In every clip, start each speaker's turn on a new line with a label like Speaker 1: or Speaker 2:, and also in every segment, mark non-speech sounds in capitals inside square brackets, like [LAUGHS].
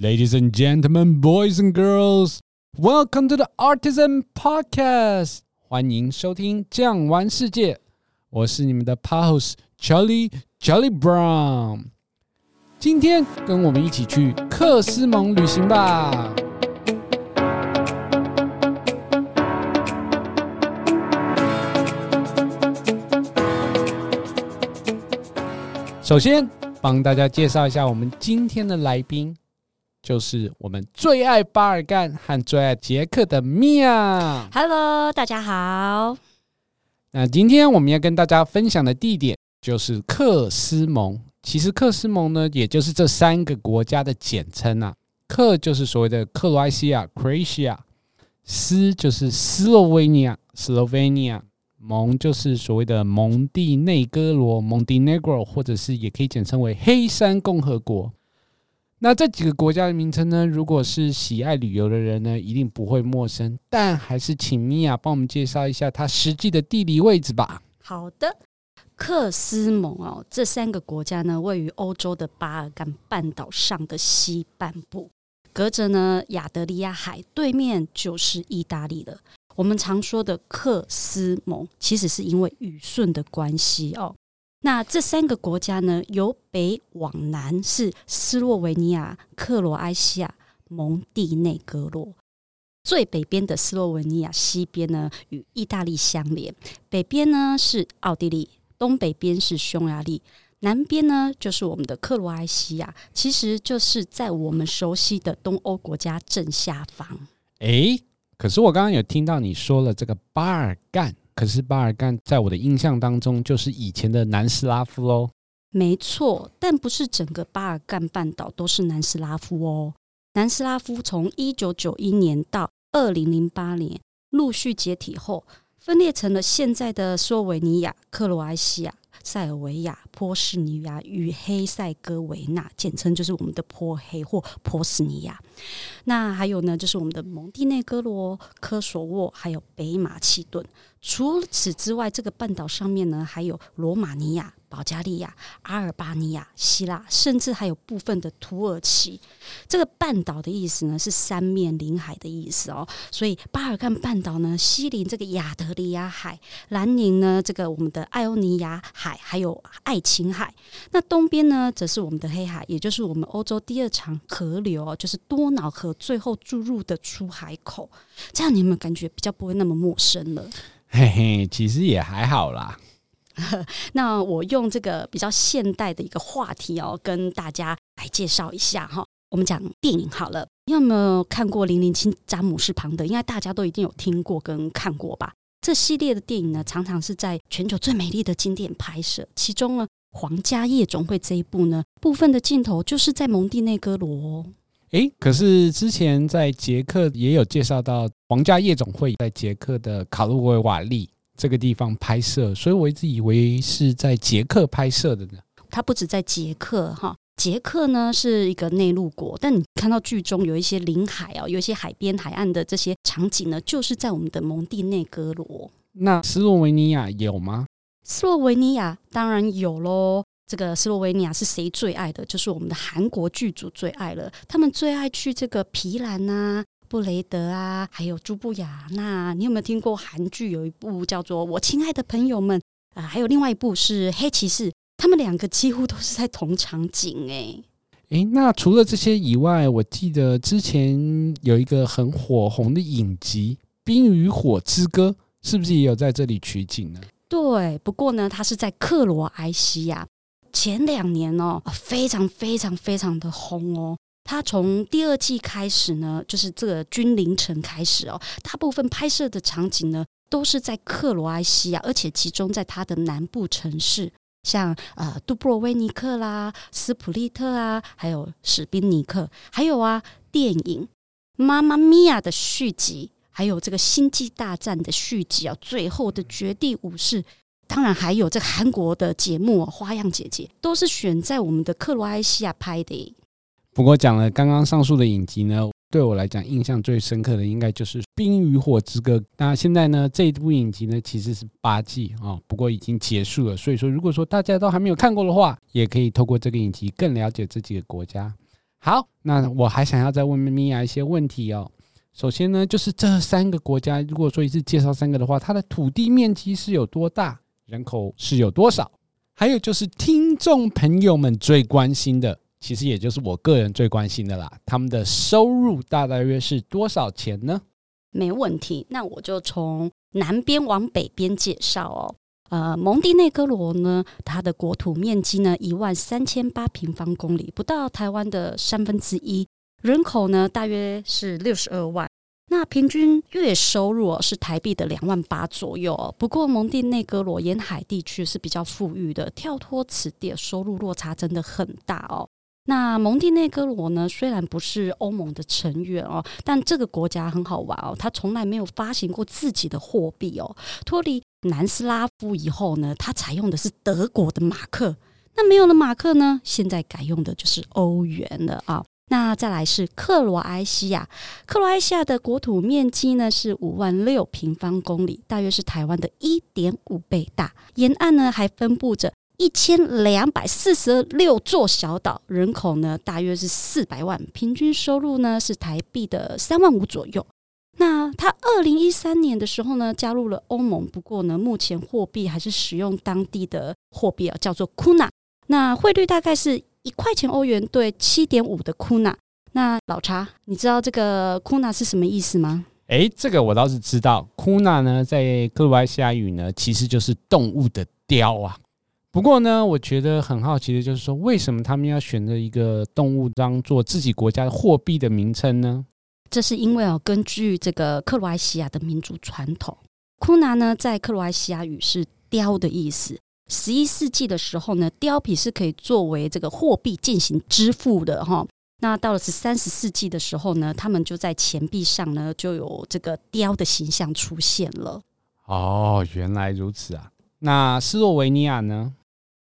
Speaker 1: Ladies and gentlemen, boys and girls, welcome to the Artisan Podcast。欢迎收听《酱玩世界》，我是你们的 Pahos Charlie Charlie Brown。今天跟我们一起去克斯蒙旅行吧。首先，帮大家介绍一下我们今天的来宾。 就是我们最爱巴尔干和最爱捷克的米娅。
Speaker 2: Hello，大家好。
Speaker 1: 那今天我们要跟大家分享的地点就是克斯蒙。其实克斯蒙呢，也就是这三个国家的简称啊。克就是所谓的克罗埃西亚 （Croatia），斯就是斯洛维尼亚 （Slovenia），蒙就是所谓的蒙地内哥罗 （Montenegro），或者是也可以简称为黑山共和国。那这几个国家的名称呢，如果是喜爱旅游的人呢，一定不会陌生。但还是请米娅帮我们介绍一下它实际的地理位置吧。
Speaker 2: 好的，克斯蒙哦，这三个国家呢，位于欧洲的巴尔干半岛上的西半部，隔着呢亚得里亚海，对面就是意大利了。我们常说的克斯蒙，其实是因为语顺的关系哦。那这三个国家呢，由北往南是斯洛维尼亚、克罗埃西亚、蒙地内格罗。最北边的斯洛维尼亚，西边呢与意大利相连，北边呢是奥地利，东北边是匈牙利，南边呢就是我们的克罗埃西亚，其实就是在我们熟悉的东欧国家正下方。
Speaker 1: 诶，可是我刚刚有听到你说了这个巴尔干。可是巴尔干在我的印象当中就是以前的南斯拉夫喽。
Speaker 2: 没错，但不是整个巴尔干半岛都是南斯拉夫哦。南斯拉夫从一九九一年到二零零八年陆续解体后，分裂成了现在的斯洛维尼亚、克罗埃西亚、塞尔维亚、波斯尼亚与黑塞哥维纳，简称就是我们的波黑或波斯尼亚。那还有呢，就是我们的蒙地内哥罗、科索沃，还有北马其顿。除此之外，这个半岛上面呢，还有罗马尼亚、保加利亚、阿尔巴尼亚、希腊，甚至还有部分的土耳其。这个半岛的意思呢，是三面临海的意思哦。所以巴尔干半岛呢，西临这个亚得里亚海，南临呢这个我们的爱欧尼亚海，还有爱琴海。那东边呢，则是我们的黑海，也就是我们欧洲第二长河流，就是多瑙河最后注入的出海口。这样你有没有感觉比较不会那么陌生了？
Speaker 1: 嘿嘿，其实也还好啦。[LAUGHS]
Speaker 2: 那我用这个比较现代的一个话题哦，跟大家来介绍一下哈。我们讲电影好了，你有没有看过《零零七：詹姆士庞德》？应该大家都一定有听过跟看过吧？这系列的电影呢，常常是在全球最美丽的景点拍摄。其中呢，《皇家夜总会》这一部呢，部分的镜头就是在蒙地内哥罗。
Speaker 1: 诶，可是之前在捷克也有介绍到皇家夜总会在捷克的卡洛维瓦利这个地方拍摄，所以我一直以为是在捷克拍摄的呢。
Speaker 2: 它不止在捷克哈，捷克呢是一个内陆国，但你看到剧中有一些临海啊，有一些海边海岸的这些场景呢，就是在我们的蒙地内哥罗。
Speaker 1: 那斯洛维尼亚有吗？
Speaker 2: 斯洛维尼亚当然有喽。这个斯洛维尼亚是谁最爱的？就是我们的韩国剧组最爱了。他们最爱去这个皮兰啊、布雷德啊，还有朱布雅。那你有没有听过韩剧？有一部叫做《我亲爱的朋友们》啊，还有另外一部是《黑骑士》。他们两个几乎都是在同场景诶。
Speaker 1: 诶，那除了这些以外，我记得之前有一个很火红的影集《冰与火之歌》，是不是也有在这里取景呢？
Speaker 2: 对，不过呢，它是在克罗埃西亚。前两年哦，非常非常非常的红哦。他从第二季开始呢，就是这个君临城开始哦，大部分拍摄的场景呢都是在克罗埃西亚，而且集中在它的南部城市，像呃杜布罗维尼克啦、斯普利特啊，还有史宾尼克，还有啊电影《妈妈咪呀》的续集，还有这个《星际大战》的续集啊，最后的绝地武士。当然还有这个韩国的节目《花样姐姐》，都是选在我们的克罗埃西亚拍的。
Speaker 1: 不过讲了刚刚上述的影集呢，对我来讲印象最深刻的应该就是《冰与火之歌》。那现在呢，这一部影集呢其实是八季啊，不过已经结束了。所以说，如果说大家都还没有看过的话，也可以透过这个影集更了解这几个国家。好，那我还想要再问米娅一些问题哦。首先呢，就是这三个国家，如果说一次介绍三个的话，它的土地面积是有多大，人口是有多少？还有就是听众朋友们最关心的，其实也就是我个人最关心的啦，他们的收入大大约是多少钱呢？
Speaker 2: 没问题，那我就从南边往北边介绍哦。呃，蒙地内哥罗呢，它的国土面积呢一万三千八平方公里，不到台湾的三分之一，人口呢大约是六十二万。那平均月收入是台币的两万八左右。不过蒙地内哥罗沿海地区是比较富裕的，跳脱此地，收入落差真的很大哦。那蒙地内哥罗呢，虽然不是欧盟的成员哦，但这个国家很好玩哦，它从来没有发行过自己的货币哦。脱离南斯拉夫以后呢，它采用的是德国的马克。那没有了马克呢，现在改用的就是欧元了啊。那再来是克罗埃西亚，克罗埃西亚的国土面积呢是五万六平方公里，大约是台湾的一点五倍大。沿岸呢还分布着。一千两百四十六座小岛，人口呢大约是四百万，平均收入呢是台币的三万五左右。那它二零一三年的时候呢加入了欧盟，不过呢目前货币还是使用当地的货币啊，叫做库纳。那汇率大概是一块钱欧元兑七点五的库纳。那老查，你知道这个库纳是什么意思吗？
Speaker 1: 诶，这个我倒是知道，库纳呢在克罗埃西亚语呢其实就是动物的雕啊。不过呢，我觉得很好奇的就是说，为什么他们要选择一个动物当做自己国家的货币的名称呢？
Speaker 2: 这是因为哦，根据这个克罗埃西亚的民族传统，库纳呢在克罗埃西亚语是雕的意思。十一世纪的时候呢，貂皮是可以作为这个货币进行支付的哈。那到了十三、十四世纪的时候呢，他们就在钱币上呢就有这个貂的形象出现了。
Speaker 1: 哦，原来如此啊。那斯洛维尼亚呢？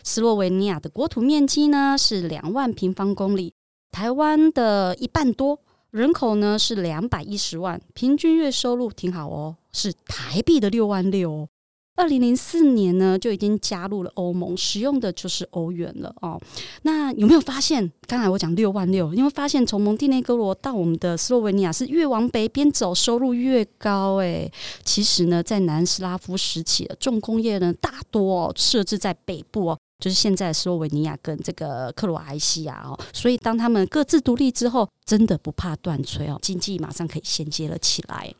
Speaker 2: 斯洛维尼亚的国土面积呢是两万平方公里，台湾的一半多，人口呢是两百一十万，平均月收入挺好哦，是台币的六万六。二零零四年呢就已经加入了欧盟，使用的就是欧元了哦。那有没有发现？刚才我讲六万六，因为发现从蒙地内哥罗到我们的斯洛文尼亚是越往北边走，收入越高诶。其实呢，在南斯拉夫时期的重工业呢大多哦设置在北部哦。就是现在，斯洛维尼亚跟这个克罗埃西亚哦，所以当他们各自独立之后，真的不怕断炊哦，经济马上可以衔接了起来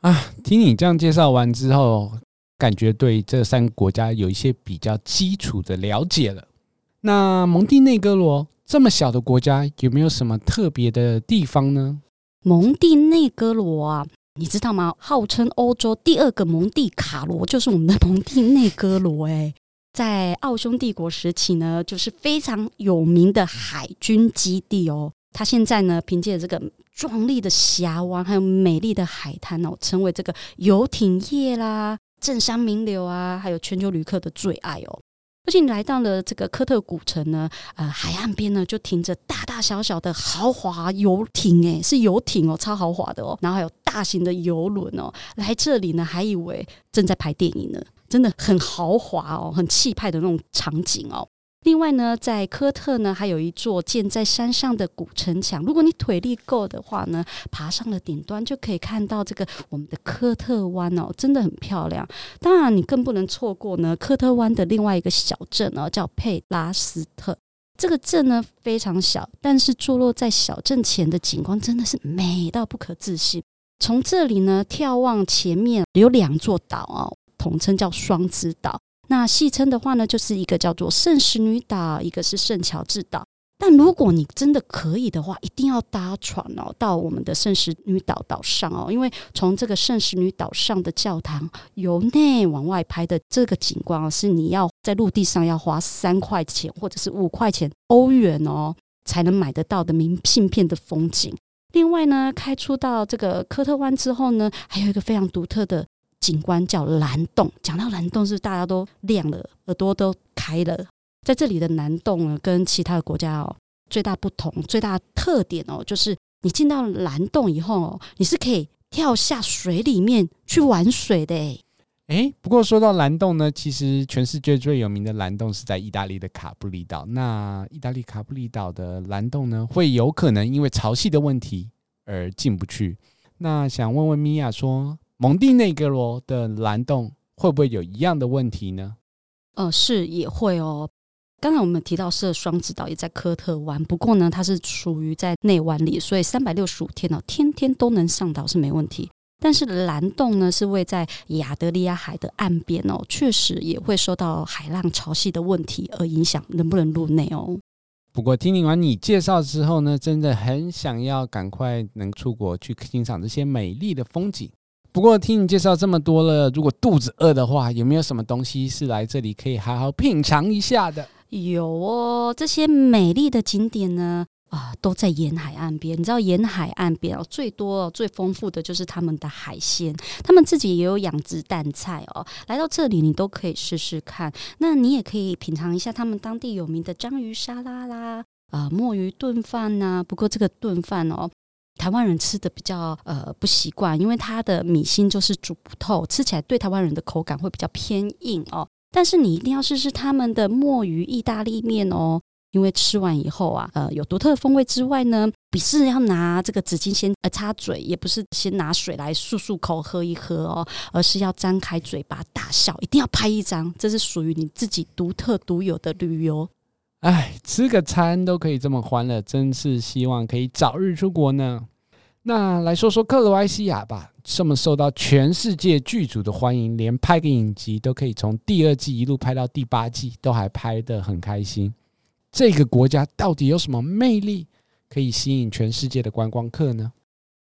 Speaker 1: 啊！听你这样介绍完之后，感觉对这三个国家有一些比较基础的了解了。那蒙地内哥罗这么小的国家，有没有什么特别的地方呢？
Speaker 2: 蒙地内哥罗啊，你知道吗？号称欧洲第二个蒙地卡罗，就是我们的蒙地内哥罗哎。在奥匈帝国时期呢，就是非常有名的海军基地哦。它现在呢，凭借这个壮丽的峡湾，还有美丽的海滩哦，成为这个游艇业啦、政商名流啊，还有全球旅客的最爱哦。而且你来到了这个科特古城呢，呃，海岸边呢就停着大大小小的豪华游艇，诶，是游艇哦，超豪华的哦。然后还有大型的游轮哦，来这里呢，还以为正在拍电影呢。真的很豪华哦，很气派的那种场景哦。另外呢，在科特呢，还有一座建在山上的古城墙。如果你腿力够的话呢，爬上了顶端，就可以看到这个我们的科特湾哦，真的很漂亮。当然，你更不能错过呢，科特湾的另外一个小镇哦，叫佩拉斯特。这个镇呢非常小，但是坐落在小镇前的景观真的是美到不可置信。从这里呢眺望前面有两座岛哦。统称叫双子岛，那戏称的话呢，就是一个叫做圣石女岛，一个是圣乔治岛。但如果你真的可以的话，一定要搭船哦，到我们的圣石女岛岛上哦，因为从这个圣石女岛上的教堂由内往外拍的这个景观哦，是你要在陆地上要花三块钱或者是五块钱欧元哦，才能买得到的明信片的风景。另外呢，开出到这个科特湾之后呢，还有一个非常独特的。景观叫蓝洞，讲到蓝洞是大家都亮了，耳朵都开了。在这里的蓝洞呢，跟其他的国家哦，最大不同、最大特点哦，就是你进到蓝洞以后哦，你是可以跳下水里面去玩水的。
Speaker 1: 哎，不过说到蓝洞呢，其实全世界最有名的蓝洞是在意大利的卡布里岛。那意大利卡布里岛的蓝洞呢，会有可能因为潮汐的问题而进不去。那想问问米娅说，蒙蒂内格罗的蓝洞会不会有一样的问题呢？
Speaker 2: 呃，是也会哦。刚才我们提到是双子岛也在科特湾，不过呢，它是属于在内湾里，所以三百六十五天哦，天天都能上岛是没问题。但是蓝洞呢，是位在亚得里亚海的岸边哦，确实也会受到海浪潮汐的问题而影响，能不能入内哦？
Speaker 1: 不过听完你介绍之后呢，真的很想要赶快能出国去欣赏这些美丽的风景。不过听你介绍这么多了，如果肚子饿的话，有没有什么东西是来这里可以好好品尝一下的？
Speaker 2: 有哦，这些美丽的景点呢。啊，都在沿海岸边。你知道沿海岸边哦，最多最丰富的就是他们的海鲜，他们自己也有养殖淡菜哦。来到这里，你都可以试试看。那你也可以品尝一下他们当地有名的章鱼沙拉啦，啊，墨鱼炖饭呐。不过这个炖饭哦，台湾人吃的比较呃不习惯，因为它的米心就是煮不透，吃起来对台湾人的口感会比较偏硬哦。但是你一定要试试他们的墨鱼意大利面哦。因为吃完以后啊，呃，有独特的风味之外呢，不是要拿这个纸巾先呃擦嘴，也不是先拿水来漱漱口喝一喝哦，而是要张开嘴巴大笑，一定要拍一张，这是属于你自己独特独有的旅游。
Speaker 1: 哎，吃个餐都可以这么欢乐，真是希望可以早日出国呢。那来说说克罗埃西亚吧，这么受到全世界剧组的欢迎，连拍个影集都可以从第二季一路拍到第八季，都还拍得很开心。这个国家到底有什么魅力可以吸引全世界的观光客呢？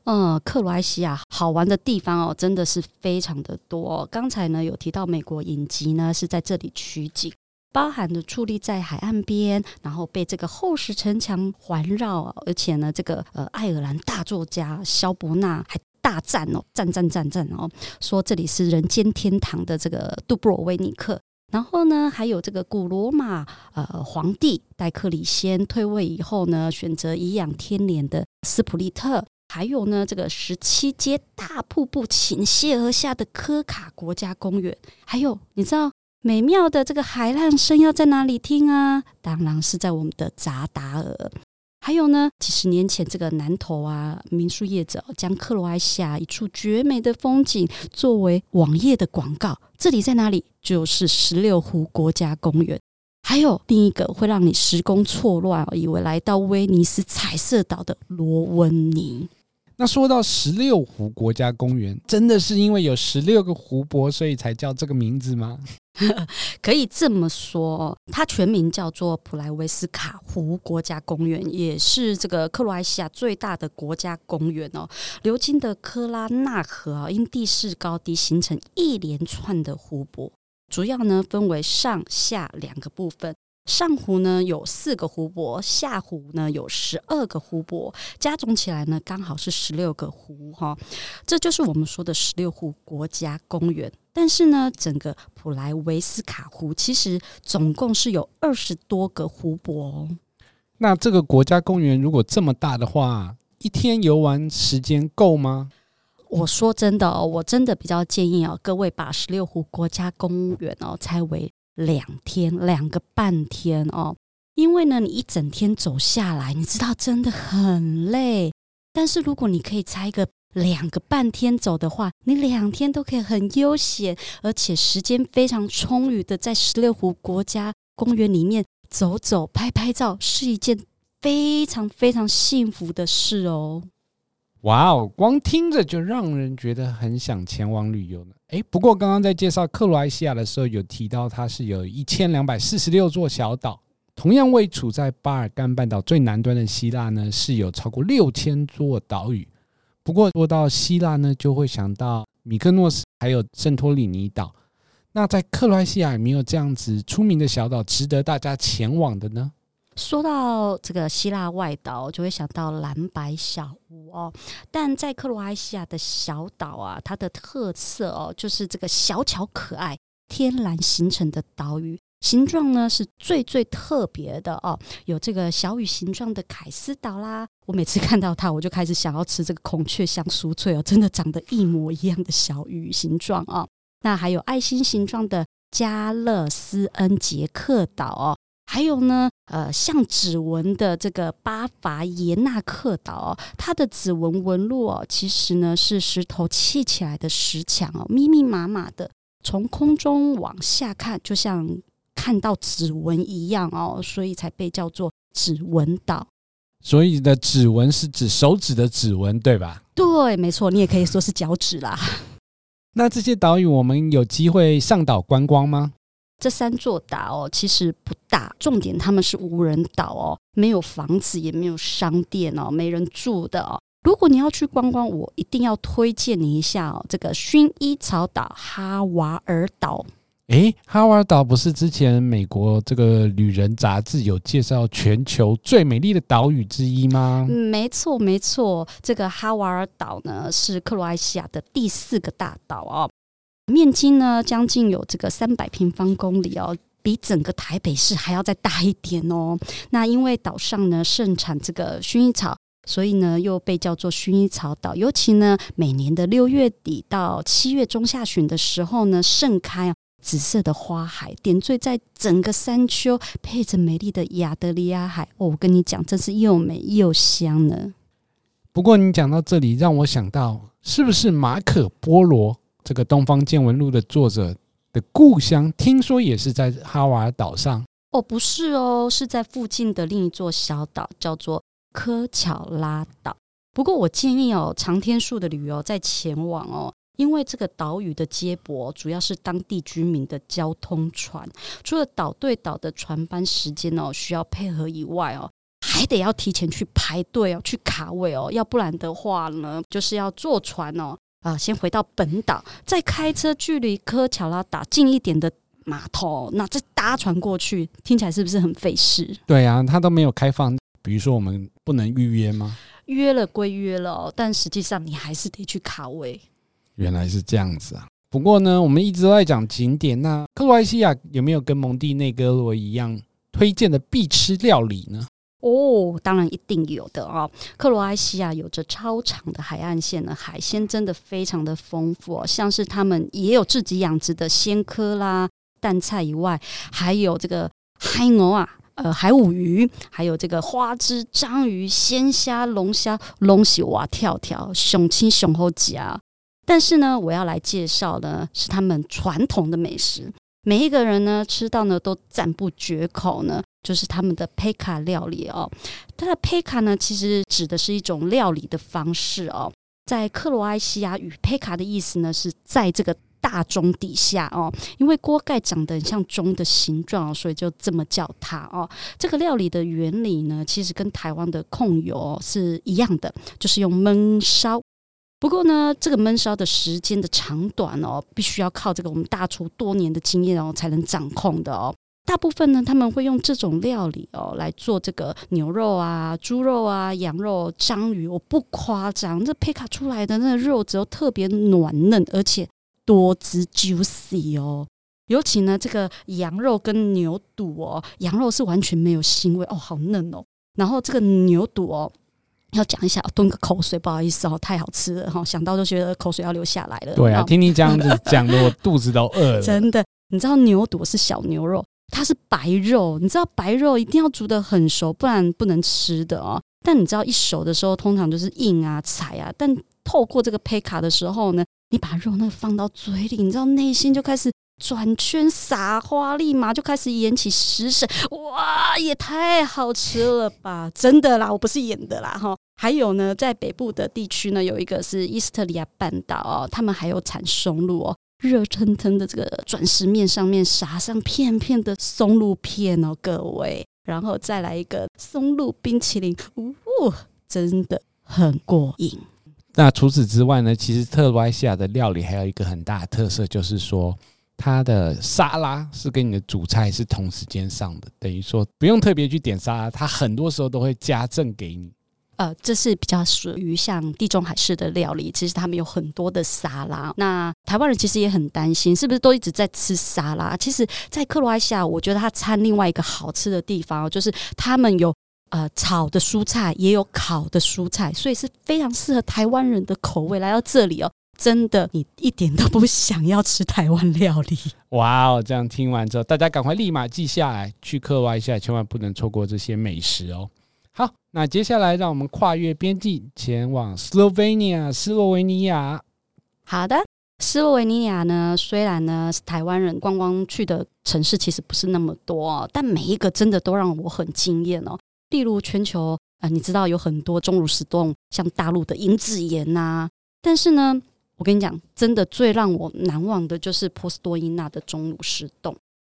Speaker 2: 嗯，克罗埃西亚好玩的地方哦，真的是非常的多。刚才呢有提到美国影集呢是在这里取景，包含的矗立在海岸边，然后被这个厚实城墙环绕，而且呢这个呃爱尔兰大作家萧伯纳还大赞哦，赞赞赞赞哦，说这里是人间天堂的这个杜布罗维尼克。然后呢，还有这个古罗马呃皇帝戴克里先退位以后呢，选择颐养天年的斯普利特，还有呢这个十七阶大瀑布倾泻而下的科卡国家公园，还有你知道美妙的这个海浪声要在哪里听啊？当然是在我们的扎达尔。还有呢，几十年前，这个南投啊，民宿业者将克罗埃西亚一处绝美的风景作为网页的广告。这里在哪里？就是十六湖国家公园。还有另一个会让你时空错乱，以为来到威尼斯彩色岛的罗温尼。
Speaker 1: 那说到十六湖国家公园，真的是因为有十六个湖泊，所以才叫这个名字吗？[LAUGHS]
Speaker 2: 可以这么说，它全名叫做普莱维斯卡湖国家公园，也是这个克罗埃西亚最大的国家公园哦。流经的科拉纳河啊，因地势高低形成一连串的湖泊，主要呢分为上下两个部分。上湖呢有四个湖泊，下湖呢有十二个湖泊，加总起来呢刚好是十六个湖哈，这就是我们说的十六湖国家公园。但是呢，整个普莱维斯卡湖其实总共是有二十多个湖泊哦。
Speaker 1: 那这个国家公园如果这么大的话，一天游玩时间够吗？
Speaker 2: 我说真的哦，我真的比较建议哦，各位把十六湖国家公园哦拆为。两天，两个半天哦，因为呢，你一整天走下来，你知道真的很累。但是如果你可以拆个两个半天走的话，你两天都可以很悠闲，而且时间非常充裕的在十六湖国家公园里面走走、拍拍照，是一件非常非常幸福的事哦。
Speaker 1: 哇哦，光听着就让人觉得很想前往旅游呢。诶，不过刚刚在介绍克罗埃西亚的时候，有提到它是有一千两百四十六座小岛。同样位处在巴尔干半岛最南端的希腊呢，是有超过六千座岛屿。不过说到希腊呢，就会想到米克诺斯还有圣托里尼岛。那在克罗埃西亚有没有这样子出名的小岛值得大家前往的呢？
Speaker 2: 说到这个希腊外岛，就会想到蓝白小屋哦。但在克罗埃西亚的小岛啊，它的特色哦，就是这个小巧可爱、天然形成的岛屿，形状呢是最最特别的哦。有这个小雨形状的凯斯岛啦，我每次看到它，我就开始想要吃这个孔雀香酥脆哦，真的长得一模一样的小雨形状啊。那还有爱心形状的加勒斯恩杰克岛哦。还有呢，呃，像指纹的这个巴伐耶纳克岛哦，它的指纹纹路哦，其实呢是石头砌起来的石墙哦，密密麻麻的，从空中往下看，就像看到指纹一样哦，所以才被叫做指纹岛。
Speaker 1: 所以的指纹是指手指的指纹，对吧？
Speaker 2: 对，没错，你也可以说是脚趾啦。[LAUGHS]
Speaker 1: 那这些岛屿，我们有机会上岛观光吗？
Speaker 2: 这三座岛哦，其实不大，重点他们是无人岛哦，没有房子，也没有商店哦，没人住的哦。如果你要去观光，我一定要推荐你一下哦，这个薰衣草岛哈瓦尔岛。
Speaker 1: 诶，哈瓦尔岛不是之前美国这个旅人杂志有介绍全球最美丽的岛屿之一吗？
Speaker 2: 没错，没错，这个哈瓦尔岛呢是克罗埃西亚的第四个大岛哦。面积呢，将近有这个三百平方公里哦，比整个台北市还要再大一点哦。那因为岛上呢盛产这个薰衣草，所以呢又被叫做薰衣草岛。尤其呢，每年的六月底到七月中下旬的时候呢，盛开，紫色的花海点缀在整个山丘，配着美丽的亚得里亚海。哦，我跟你讲，真是又美又香呢。
Speaker 1: 不过你讲到这里，让我想到，是不是马可波罗？这个《东方见闻录》的作者的故乡，听说也是在哈瓦尔岛上
Speaker 2: 哦，不是哦，是在附近的另一座小岛，叫做科巧拉岛。不过我建议哦，长天数的旅游再前往哦，因为这个岛屿的接驳主要是当地居民的交通船，除了岛对岛的船班时间哦需要配合以外哦，还得要提前去排队哦，去卡位哦，要不然的话呢，就是要坐船哦。啊，先回到本岛，再开车距离科乔拉岛近一点的码头，那再搭船过去，听起来是不是很费事？
Speaker 1: 对啊，它都没有开放，比如说我们不能预约吗？
Speaker 2: 约了归约了，但实际上你还是得去卡位。
Speaker 1: 原来是这样子啊！不过呢，我们一直都在讲景点，那克罗埃西亚有没有跟蒙蒂内哥罗一样推荐的必吃料理呢？
Speaker 2: 哦，当然一定有的哦。克罗埃西亚有着超长的海岸线呢，海鲜真的非常的丰富哦。像是他们也有自己养殖的鲜科啦、淡菜以外，还有这个海牛啊、呃海鲈鱼，还有这个花枝章鱼、鲜虾、龙虾、龙虾哇跳跳、熊青熊猴夹。但是呢，我要来介绍的是他们传统的美食，每一个人呢吃到呢都赞不绝口呢。就是他们的佩卡料理哦，它的佩卡呢，其实指的是一种料理的方式哦。在克罗埃西亚语，佩卡的意思呢是在这个大钟底下哦，因为锅盖长得很像钟的形状，所以就这么叫它哦。这个料理的原理呢，其实跟台湾的控油是一样的，就是用焖烧。不过呢，这个焖烧的时间的长短哦，必须要靠这个我们大厨多年的经验哦才能掌控的哦。大部分呢，他们会用这种料理哦来做这个牛肉啊、猪肉啊、羊肉、章鱼。我不夸张，这佩卡出来的那个肉质特别软嫩，而且多汁 juicy 哦。尤其呢，这个羊肉跟牛肚哦，羊肉是完全没有腥味哦，好嫩哦。然后这个牛肚哦，要讲一下，吞个口水，不好意思哦，太好吃了哈，想到就觉得口水要流下来了。
Speaker 1: 对啊，听你这样子讲的，我肚子都饿了。[LAUGHS]
Speaker 2: 真的，你知道牛肚是小牛肉。它是白肉，你知道白肉一定要煮得很熟，不然不能吃的哦。但你知道一熟的时候，通常就是硬啊、柴啊。但透过这个胚卡的时候呢，你把肉那个放到嘴里，你知道内心就开始转圈撒花，立马就开始演起食神。哇，也太好吃了吧！真的啦，我不是演的啦哈。还有呢，在北部的地区呢，有一个是伊斯特里亚半岛哦，他们还有产松露哦。热腾腾的这个转石面上面撒上片片的松露片哦，各位，然后再来一个松露冰淇淋，呜、哦，真的很过瘾。
Speaker 1: 那除此之外呢，其实特罗埃西亚的料理还有一个很大的特色，就是说它的沙拉是跟你的主菜是同时间上的，等于说不用特别去点沙拉，它很多时候都会加赠给你。
Speaker 2: 呃，这是比较属于像地中海式的料理，其实他们有很多的沙拉。那台湾人其实也很担心，是不是都一直在吃沙拉？其实，在克罗埃西亚，我觉得它掺另外一个好吃的地方，就是他们有呃炒的蔬菜，也有烤的蔬菜，所以是非常适合台湾人的口味。来到这里哦，真的你一点都不 [LAUGHS] 想要吃台湾料理。
Speaker 1: 哇哦！这样听完之后，大家赶快立马记下来，去克罗埃西亚千万不能错过这些美食哦。好，那接下来让我们跨越边境前往斯洛文尼亚，斯洛维尼亚。
Speaker 2: 好的。斯洛维尼亚呢，虽然呢是台湾人观光去的城市，其实不是那么多，但每一个真的都让我很惊艳哦。例如全球，呃，你知道有很多钟乳石洞，像大陆的银子岩呐、啊。但是呢，我跟你讲，真的最让我难忘的就是波斯多伊纳的钟乳石洞。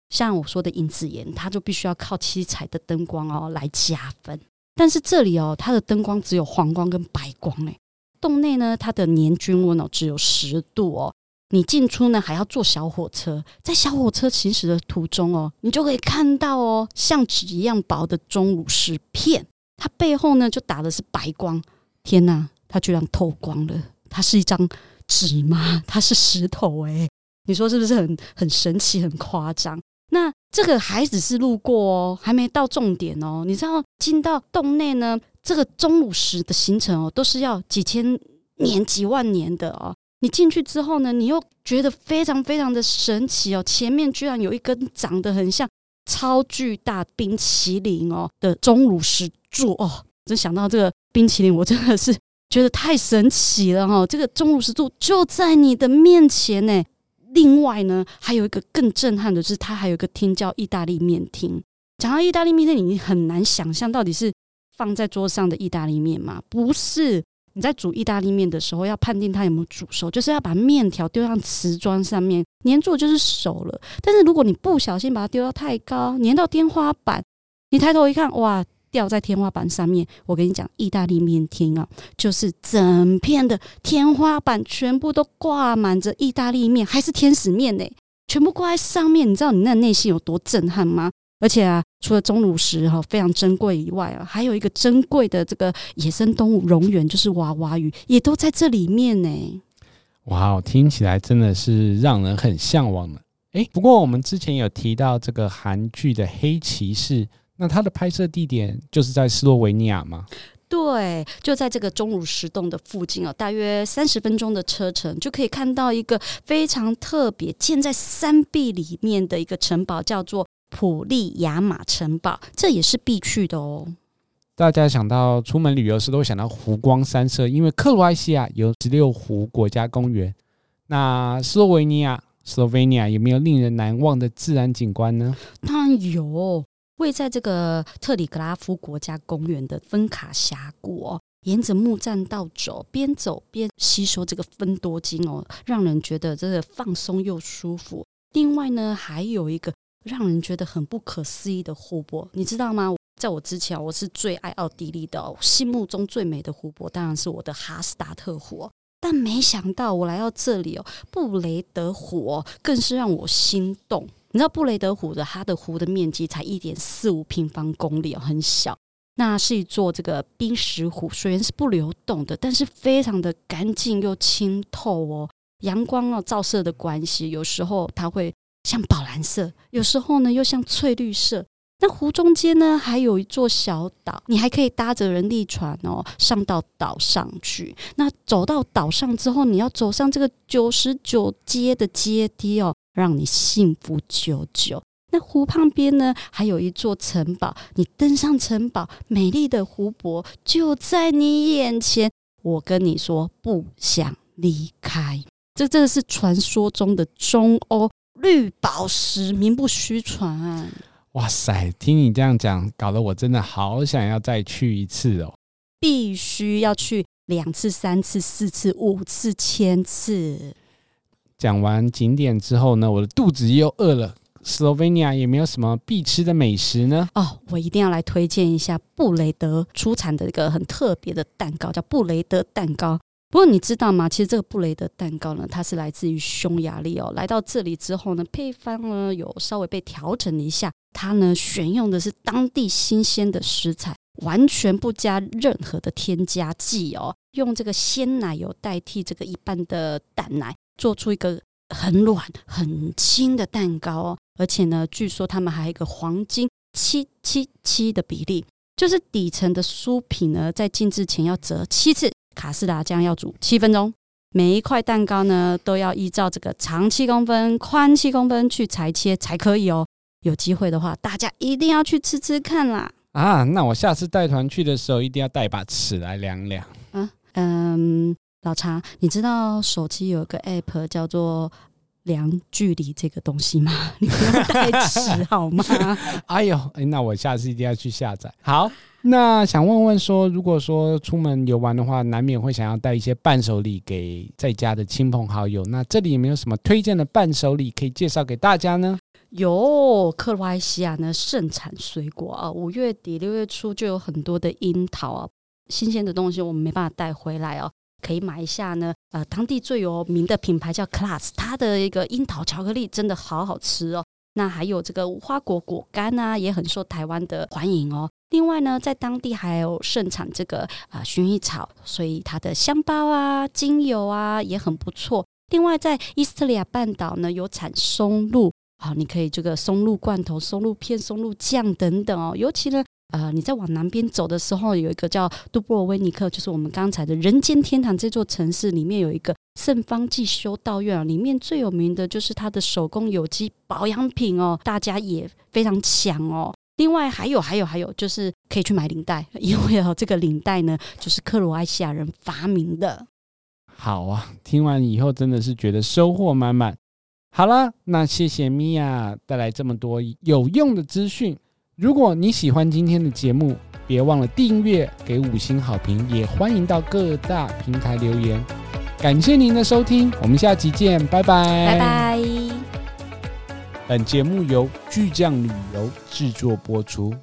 Speaker 2: 像我说的银子岩，它就必须要靠七彩的灯光哦来加分。但是这里哦，它的灯光只有黄光跟白光诶。洞内呢，它的年均温哦只有十度哦。你进出呢还要坐小火车，在小火车行驶的途中哦，你就可以看到哦，像纸一样薄的钟乳石片，它背后呢就打的是白光。天哪，它居然透光了！它是一张纸吗？它是石头诶。你说是不是很很神奇、很夸张？这个还只是路过哦，还没到重点哦。你知道进到洞内呢？这个钟乳石的形成哦，都是要几千年、几万年的哦。你进去之后呢，你又觉得非常非常的神奇哦。前面居然有一根长得很像超巨大冰淇淋哦的钟乳石柱哦。真想到这个冰淇淋，我真的是觉得太神奇了哈、哦。这个钟乳石柱就在你的面前呢。另外呢，还有一个更震撼的是，它还有一个厅叫意大利面厅。讲到意大利面厅，你很难想象到底是。放在桌上的意大利面吗？不是，你在煮意大利面的时候，要判定它有没有煮熟，就是要把面条丢上瓷砖上面，粘住就是熟了。但是如果你不小心把它丢到太高，粘到天花板，你抬头一看，哇，掉在天花板上面。我跟你讲，意大利面厅啊，就是整片的天花板全部都挂满着意大利面，还是天使面呢，全部挂在上面。你知道你那内心有多震撼吗？而且啊，除了钟乳石哈非常珍贵以外啊，还有一个珍贵的这个野生动物蠑螈，就是娃娃鱼，也都在这里面呢。
Speaker 1: 哇，听起来真的是让人很向往的。诶，不过我们之前有提到这个韩剧的《黑骑士》，那它的拍摄地点就是在斯洛维尼亚吗？
Speaker 2: 对，就在这个钟乳石洞的附近哦，大约三十分钟的车程就可以看到一个非常特别、建在山壁里面的一个城堡，叫做。普利亚马城堡，这也是必去的哦。
Speaker 1: 大家想到出门旅游时都会想到湖光山色，因为克罗埃西亚有十六湖国家公园。那斯洛维尼亚、斯洛维尼亚有没有令人难忘的自然景观呢？
Speaker 2: 当然有，位在这个特里格拉夫国家公园的芬卡峡谷哦，沿着木栈道走，边走边吸收这个芬多精哦，让人觉得真的放松又舒服。另外呢，还有一个。让人觉得很不可思议的湖泊，你知道吗？在我之前，我是最爱奥地利的，哦，心目中最美的湖泊当然是我的哈斯达特湖。但没想到我来到这里哦，布雷德湖哦，更是让我心动。你知道布雷德湖的它的湖的面积才一点四五平方公里哦，很小。那是一座这个冰石湖，水源是不流动的，但是非常的干净又清透哦。阳光哦照射的关系，有时候它会。像宝蓝色，有时候呢又像翠绿色。那湖中间呢还有一座小岛，你还可以搭着人力船哦上到岛上去。那走到岛上之后，你要走上这个九十九阶的阶梯哦，让你幸福久久。那湖旁边呢还有一座城堡，你登上城堡，美丽的湖泊就在你眼前。我跟你说，不想离开。这真的是传说中的中欧。绿宝石名不虚传。
Speaker 1: 哇塞，听你这样讲，搞得我真的好想要再去一次哦！
Speaker 2: 必须要去两次、三次、四次、五次、千次。
Speaker 1: 讲完景点之后呢，我的肚子又饿了。Slovenia 有没有什么必吃的美食呢？
Speaker 2: 哦，我一定要来推荐一下布雷德出产的一个很特别的蛋糕，叫布雷德蛋糕。不过你知道吗？其实这个布雷德蛋糕呢，它是来自于匈牙利哦。来到这里之后呢，配方呢有稍微被调整了一下。它呢选用的是当地新鲜的食材，完全不加任何的添加剂哦。用这个鲜奶油代替这个一般的蛋奶，做出一个很软很轻的蛋糕哦。而且呢，据说他们还有一个黄金七七七的比例，就是底层的酥皮呢，在静置前要折七次。卡士达酱要煮七分钟，每一块蛋糕呢，都要依照这个长七公分、宽七公分去裁切才可以哦。有机会的话，大家一定要去吃吃看啦！
Speaker 1: 啊，那我下次带团去的时候，一定要带把尺来量量。
Speaker 2: 啊嗯，老茶，你知道手机有个 app 叫做量距离这个东西吗？[LAUGHS] 你不用太迟 [LAUGHS] 好吗？
Speaker 1: 哎呦，哎，那我下次一定要去下载。好，那想问问说，如果说出门游玩的话，难免会想要带一些伴手礼给在家的亲朋好友。那这里有没有什么推荐的伴手礼可以介绍给大家呢？
Speaker 2: 有，克罗埃西亚呢盛产水果啊，五月底六月初就有很多的樱桃啊，新鲜的东西我们没办法带回来哦，可以买一下呢。呃，当地最有名的品牌叫 Class，它的一个樱桃巧克力真的好好吃哦。那还有这个无花果果干啊，也很受台湾的欢迎哦。另外呢，在当地还有盛产这个啊薰衣草，所以它的香包啊、精油啊也很不错。另外，在伊斯特利亚半岛呢，有产松露。好，你可以这个松露罐头、松露片、松露酱等等哦。尤其呢，呃，你在往南边走的时候，有一个叫杜布罗威尼克，就是我们刚才的人间天堂这座城市里面有一个圣方济修道院，里面最有名的就是它的手工有机保养品哦，大家也非常抢哦。另外还有还有还有，就是可以去买领带，因为哦，这个领带呢，就是克罗埃西亚人发明的。
Speaker 1: 好啊，听完以后真的是觉得收获满满。好了，那谢谢米娅带来这么多有用的资讯。如果你喜欢今天的节目，别忘了订阅、给五星好评，也欢迎到各大平台留言。感谢您的收听，我们下期见，拜拜，
Speaker 2: 拜拜。
Speaker 1: 本节目由巨匠旅游制作播出。